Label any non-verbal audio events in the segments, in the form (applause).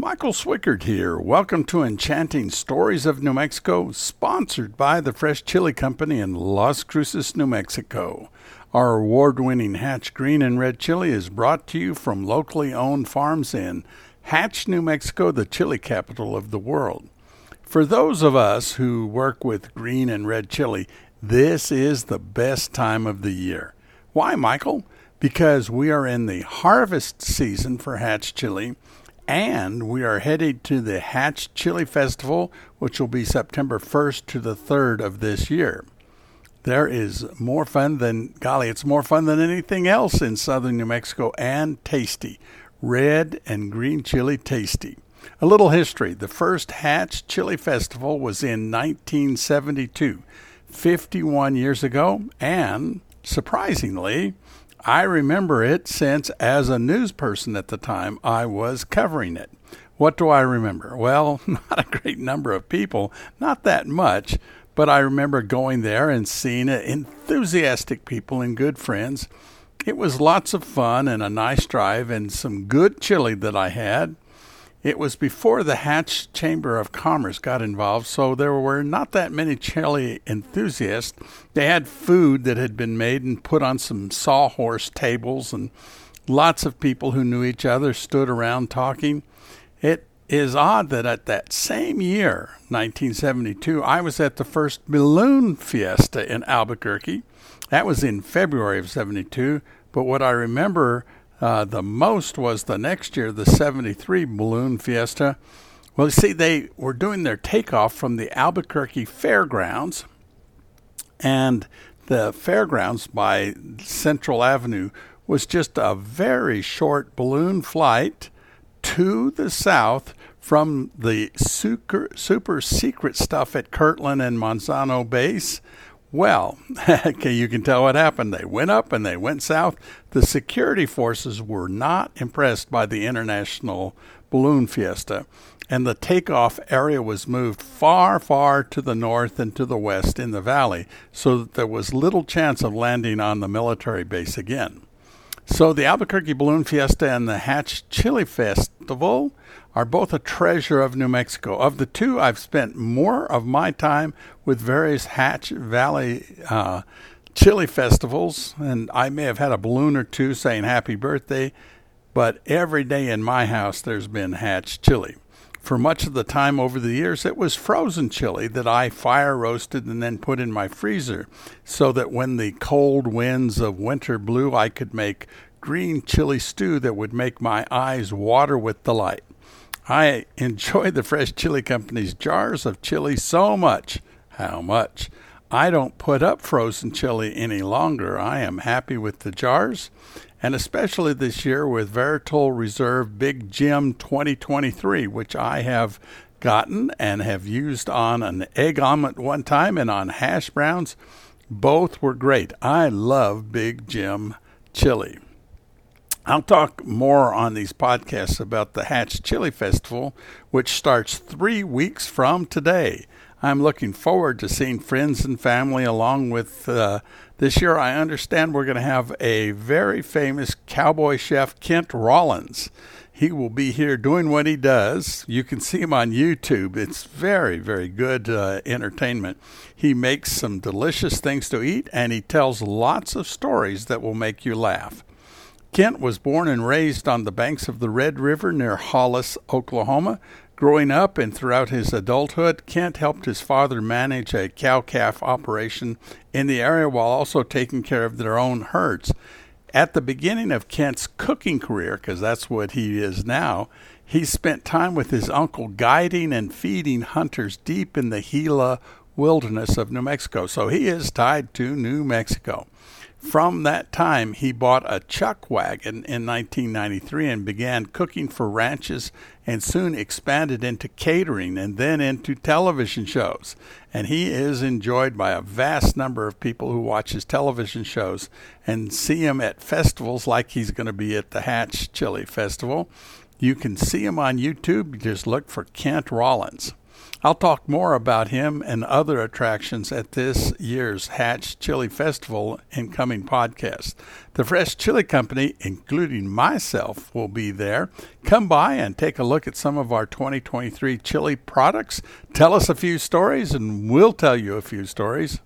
Michael Swickard here. Welcome to Enchanting Stories of New Mexico, sponsored by the Fresh Chile Company in Las Cruces, New Mexico. Our award winning Hatch Green and Red Chili is brought to you from locally owned farms in Hatch, New Mexico, the chili capital of the world. For those of us who work with green and red chili, this is the best time of the year. Why, Michael? Because we are in the harvest season for Hatch chili and we are headed to the Hatch Chile Festival, which will be September 1st to the 3rd of this year. There is more fun than, golly, it's more fun than anything else in southern New Mexico and tasty. Red and green chili tasty. A little history. The first Hatch Chile Festival was in 1972, 51 years ago, and surprisingly, I remember it since, as a news person at the time, I was covering it. What do I remember? Well, (laughs) not a great number of people, not that much, but I remember going there and seeing enthusiastic people and good friends. It was lots of fun and a nice drive and some good chili that I had. It was before the Hatch Chamber of Commerce got involved, so there were not that many chili enthusiasts. They had food that had been made and put on some sawhorse tables, and lots of people who knew each other stood around talking. It is odd that at that same year, 1972, I was at the first balloon fiesta in Albuquerque. That was in February of 72, but what I remember uh, the most was the next year, the 73 Balloon Fiesta. Well, you see, they were doing their takeoff from the Albuquerque Fairgrounds, and the fairgrounds by Central Avenue was just a very short balloon flight to the south from the super, super secret stuff at Kirtland and Manzano Base well, (laughs) you can tell what happened. They went up and they went south. The security forces were not impressed by the international balloon fiesta, and the takeoff area was moved far, far to the north and to the west in the valley, so that there was little chance of landing on the military base again. So the Albuquerque Balloon Fiesta and the Hatch Chile Festival are both a treasure of New Mexico. Of the two, I've spent more of my time with various Hatch Valley uh, chili festivals, and I may have had a balloon or two saying happy birthday, but every day in my house there's been Hatch chili. For much of the time over the years, it was frozen chili that I fire roasted and then put in my freezer so that when the cold winds of winter blew, I could make green chili stew that would make my eyes water with delight. I enjoy the Fresh Chile Company's jars of chili so much. How much? I don't put up frozen chili any longer. I am happy with the jars, and especially this year with Varietal Reserve Big Jim 2023, which I have gotten and have used on an egg omelet one time and on hash browns. Both were great. I love Big Jim chili. I'll talk more on these podcasts about the Hatch Chile Festival, which starts three weeks from today. I'm looking forward to seeing friends and family along with uh, this year. I understand we're going to have a very famous cowboy chef, Kent Rollins. He will be here doing what he does. You can see him on YouTube. It's very, very good uh, entertainment. He makes some delicious things to eat and he tells lots of stories that will make you laugh. Kent was born and raised on the banks of the Red River near Hollis, Oklahoma. Growing up and throughout his adulthood, Kent helped his father manage a cow calf operation in the area while also taking care of their own herds. At the beginning of Kent's cooking career, because that's what he is now, he spent time with his uncle guiding and feeding hunters deep in the Gila wilderness of New Mexico. So he is tied to New Mexico. From that time, he bought a chuck wagon in 1993 and began cooking for ranches and soon expanded into catering and then into television shows. And he is enjoyed by a vast number of people who watch his television shows and see him at festivals like he's going to be at the Hatch Chile Festival. You can see him on YouTube. Just look for Kent Rollins. I'll talk more about him and other attractions at this year's Hatch Chile Festival in coming podcasts. The Fresh Chile Company, including myself, will be there. Come by and take a look at some of our 2023 chili products. Tell us a few stories, and we'll tell you a few stories.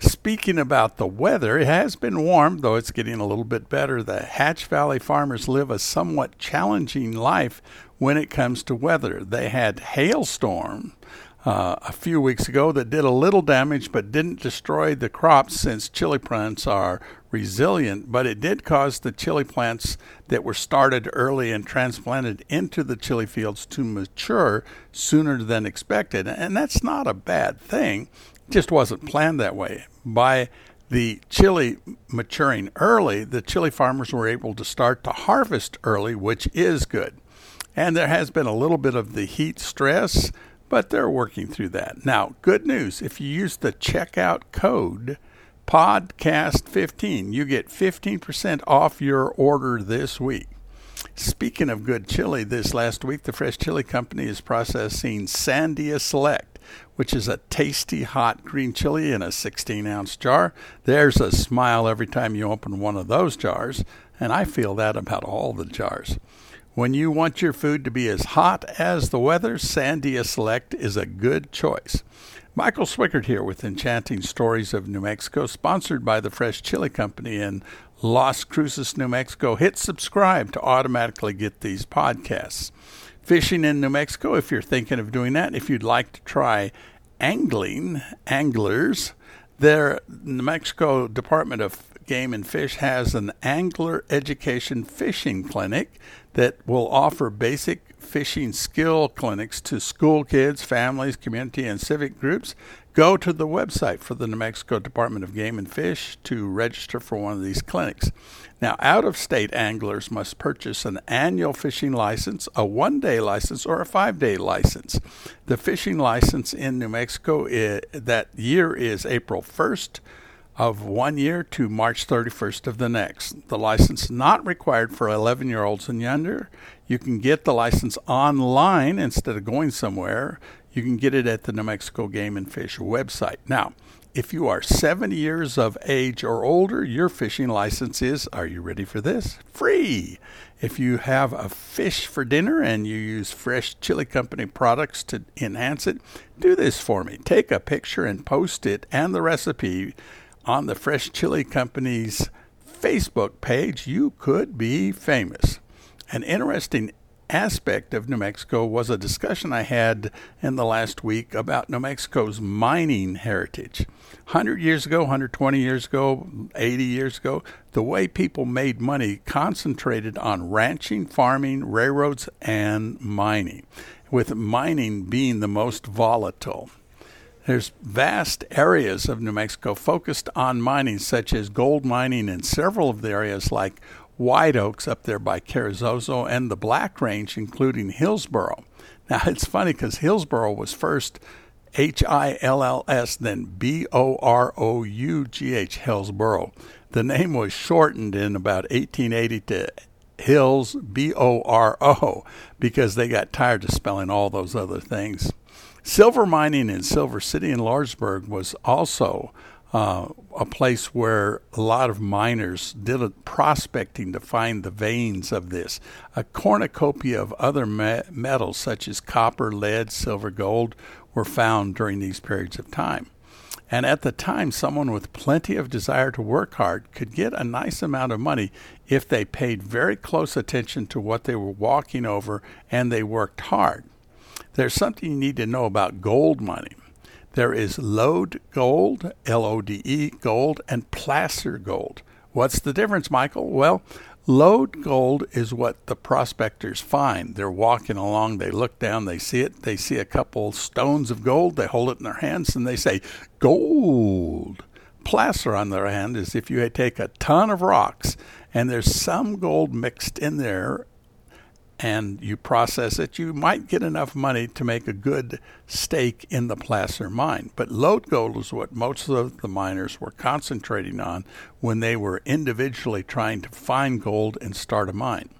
Speaking about the weather, it has been warm, though it's getting a little bit better. The Hatch Valley farmers live a somewhat challenging life when it comes to weather. They had hailstorm uh, a few weeks ago that did a little damage but didn't destroy the crops since chili plants are resilient, but it did cause the chili plants that were started early and transplanted into the chili fields to mature sooner than expected. And that's not a bad thing just wasn't planned that way. By the chili maturing early, the chili farmers were able to start to harvest early, which is good. And there has been a little bit of the heat stress, but they're working through that. Now, good news if you use the checkout code podcast15, you get 15% off your order this week. Speaking of good chili, this last week the Fresh Chile Company is processing Sandia Select which is a tasty hot green chili in a 16 ounce jar. There's a smile every time you open one of those jars, and I feel that about all the jars. When you want your food to be as hot as the weather, Sandia Select is a good choice. Michael Swickard here with Enchanting Stories of New Mexico, sponsored by the Fresh Chile Company in Las Cruces, New Mexico. Hit subscribe to automatically get these podcasts fishing in New Mexico if you're thinking of doing that. If you'd like to try angling, anglers, their New Mexico Department of Game and Fish has an angler education fishing clinic that will offer basic fishing skill clinics to school kids, families, community, and civic groups. Go to the website for the New Mexico Department of Game and Fish to register for one of these clinics. Now, out of state anglers must purchase an annual fishing license, a one day license, or a five day license. The fishing license in New Mexico is, that year is April 1st of one year to March 31st of the next. The license not required for 11 year olds and younger. You can get the license online instead of going somewhere. You can get it at the New Mexico Game and Fish website. Now, if you are 70 years of age or older, your fishing license is, are you ready for this? Free. If you have a fish for dinner and you use Fresh Chile Company products to enhance it, do this for me. Take a picture and post it and the recipe on the Fresh Chile Company's Facebook page. You could be famous. An interesting aspect of New Mexico was a discussion I had in the last week about New Mexico's mining heritage. 100 years ago, 120 years ago, 80 years ago, the way people made money concentrated on ranching, farming, railroads, and mining, with mining being the most volatile. There's vast areas of New Mexico focused on mining, such as gold mining in several of the areas like white oaks up there by Carrizozo and the Black Range, including Hillsboro. (laughs) Now, it's funny because Hillsboro was first H I L L S, then B O R O U G H, Hillsboro. The name was shortened in about 1880 to Hills, B O R O, because they got tired of spelling all those other things. Silver mining in Silver City and Lordsburg was also uh, a place where a lot of miners did prospecting to find the veins of this. A cornucopia of other me- metals, such as copper, lead, silver, gold, were found during these periods of time. And at the time, someone with plenty of desire to work hard could get a nice amount of money if they paid very close attention to what they were walking over and they worked hard. There's something you need to know about gold mining. There is lode gold, L O D E, gold, and placer gold. What's the difference, Michael? Well, lode gold is what the prospectors find. They're walking along, they look down, they see it, they see a couple stones of gold, they hold it in their hands, and they say, Gold! Placer, on the other hand, is if you take a ton of rocks and there's some gold mixed in there and you process it, you might get enough money to make a good stake in the placer mine. But lode gold is what most of the miners were concentrating on when they were individually trying to find gold and start a mine.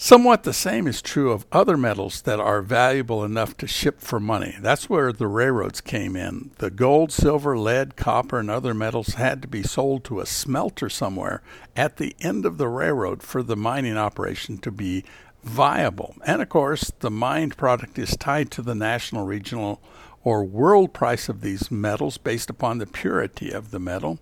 Somewhat the same is true of other metals that are valuable enough to ship for money. That's where the railroads came in. The gold, silver, lead, copper, and other metals had to be sold to a smelter somewhere at the end of the railroad for the mining operation to be viable. And of course, the mined product is tied to the national, regional, or world price of these metals based upon the purity of the metal.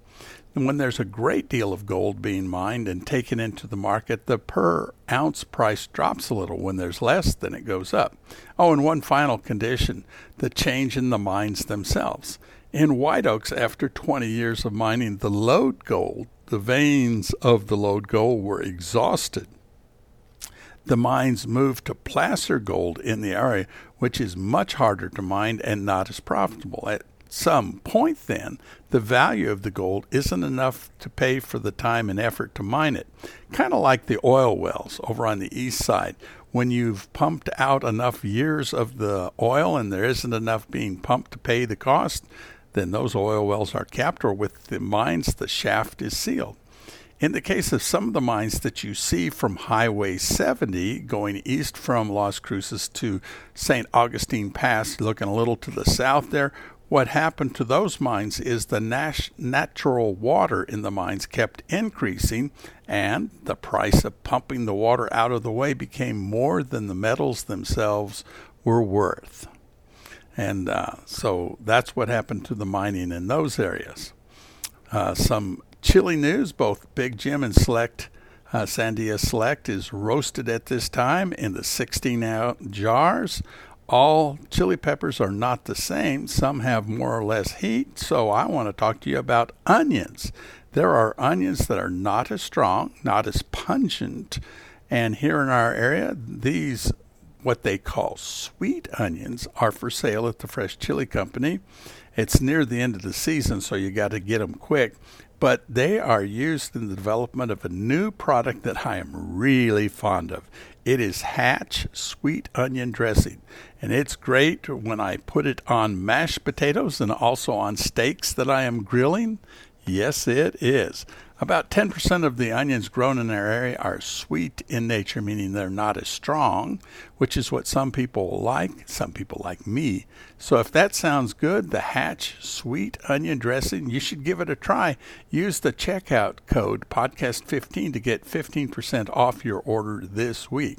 And when there's a great deal of gold being mined and taken into the market, the per ounce price drops a little. When there's less, then it goes up. Oh, and one final condition the change in the mines themselves. In White Oaks, after 20 years of mining the lode gold, the veins of the lode gold were exhausted. The mines moved to placer gold in the area, which is much harder to mine and not as profitable. At some point, then, the value of the gold isn't enough to pay for the time and effort to mine it. Kind of like the oil wells over on the east side. When you've pumped out enough years of the oil and there isn't enough being pumped to pay the cost, then those oil wells are capped, or with the mines, the shaft is sealed. In the case of some of the mines that you see from Highway 70 going east from Las Cruces to St. Augustine Pass, looking a little to the south there, what happened to those mines is the nat- natural water in the mines kept increasing, and the price of pumping the water out of the way became more than the metals themselves were worth. And uh, so that's what happened to the mining in those areas. Uh, some chili news both Big Jim and Select. Uh, Sandia Select is roasted at this time in the 16 ounce jars all chili peppers are not the same. Some have more or less heat. So I want to talk to you about onions. There are onions that are not as strong, not as pungent. And here in our area, these, what they call sweet onions, are for sale at the Fresh Chile Company. It's near the end of the season, so you got to get them quick. But they are used in the development of a new product that I am really fond of. It is Hatch sweet onion dressing, and it's great when I put it on mashed potatoes and also on steaks that I am grilling. Yes, it is. About 10% of the onions grown in our area are sweet in nature, meaning they're not as strong, which is what some people like. Some people like me. So if that sounds good, the Hatch sweet onion dressing, you should give it a try. Use the checkout code podcast15 to get 15% off your order this week.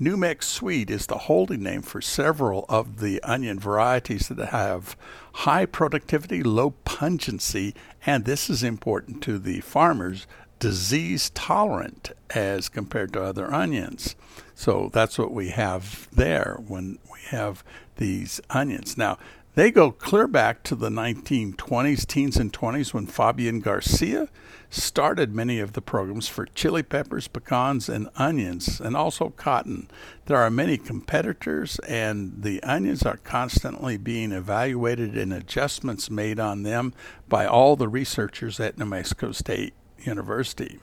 Nu-Mex Sweet is the holding name for several of the onion varieties that have high productivity, low pungency, and this is important to the farmers, disease tolerant as compared to other onions. So that's what we have there when we have these onions. Now, they go clear back to the 1920s, teens and 20s, when Fabian Garcia started many of the programs for chili peppers, pecans, and onions, and also cotton. There are many competitors, and the onions are constantly being evaluated and adjustments made on them by all the researchers at New Mexico State University.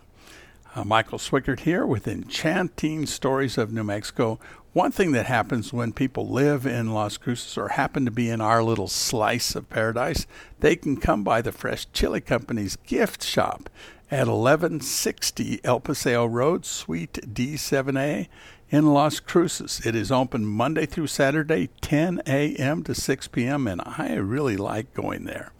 Uh, Michael Swickard here with Enchanting Stories of New Mexico. One thing that happens when people live in Las Cruces or happen to be in our little slice of paradise, they can come by the Fresh Chile Company's gift shop at 1160 El Paseo Road, Suite D7A in Las Cruces. It is open Monday through Saturday, 10 a.m. to 6 p.m., and I really like going there.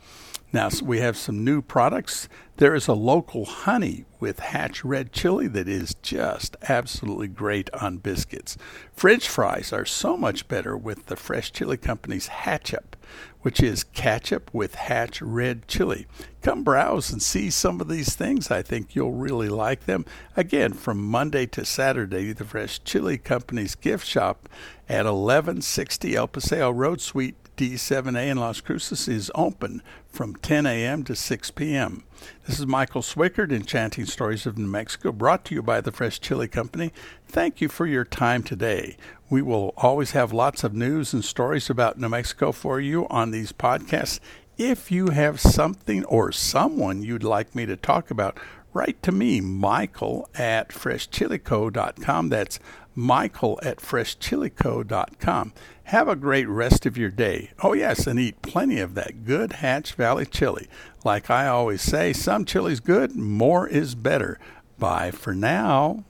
Now, we have some new products. There is a local honey with Hatch red chili that is just absolutely great on biscuits. French fries are so much better with the Fresh Chile Company's Hatchup, which is ketchup with Hatch red chili. Come browse and see some of these things. I think you'll really like them. Again, from Monday to Saturday, the Fresh Chile Company's gift shop at 1160 El Paseo Road, Suite D7A in Las Cruces is open from 10 a.m. to 6 p.m. This is Michael Swickard, Enchanting Stories of New Mexico, brought to you by the Fresh Chile Company. Thank you for your time today. We will always have lots of news and stories about New Mexico for you on these podcasts. If you have something or someone you'd like me to talk about, write to me, Michael at freshchileco.com. That's Michael at freshchileco.com. Have a great rest of your day. Oh, yes, and eat plenty of that good Hatch Valley chili. Like I always say, some chili's good, more is better. Bye for now.